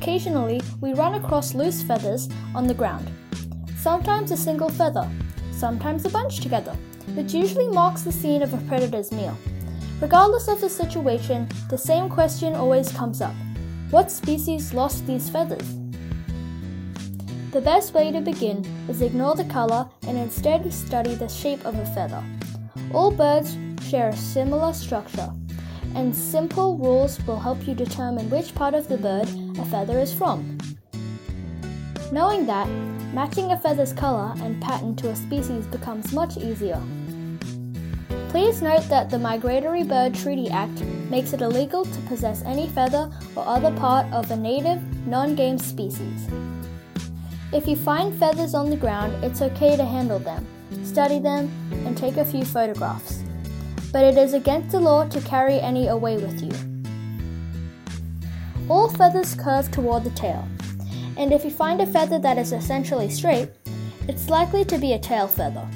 occasionally we run across loose feathers on the ground. Sometimes a single feather, sometimes a bunch together, which usually marks the scene of a predator's meal. Regardless of the situation, the same question always comes up What species lost these feathers? The best way to begin is to ignore the color and instead study the shape of a feather. All birds share a similar structure, and simple rules will help you determine which part of the bird a feather is from. Knowing that, matching a feather's color and pattern to a species becomes much easier. Please note that the Migratory Bird Treaty Act makes it illegal to possess any feather or other part of a native, non game species. If you find feathers on the ground, it's okay to handle them, study them, and take a few photographs. But it is against the law to carry any away with you. All feathers curve toward the tail, and if you find a feather that is essentially straight, it's likely to be a tail feather.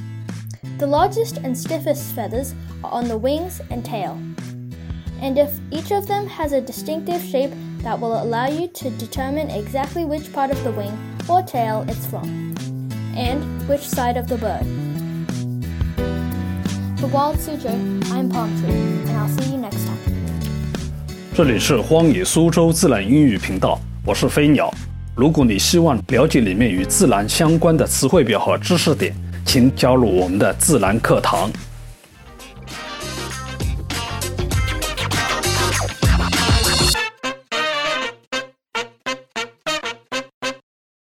The largest and stiffest feathers are on the wings and tail. And if each of them has a distinctive shape that will allow you to determine exactly which part of the wing or tail it's from, and which side of the bird. For Wild Suzhou, I'm Palm Tree, and I'll see you next time. 这里是荒野苏州自然英语频道，我是飞鸟。如果你希望了解里面与自然相关的词汇表和知识点，请加入我们的自然课堂。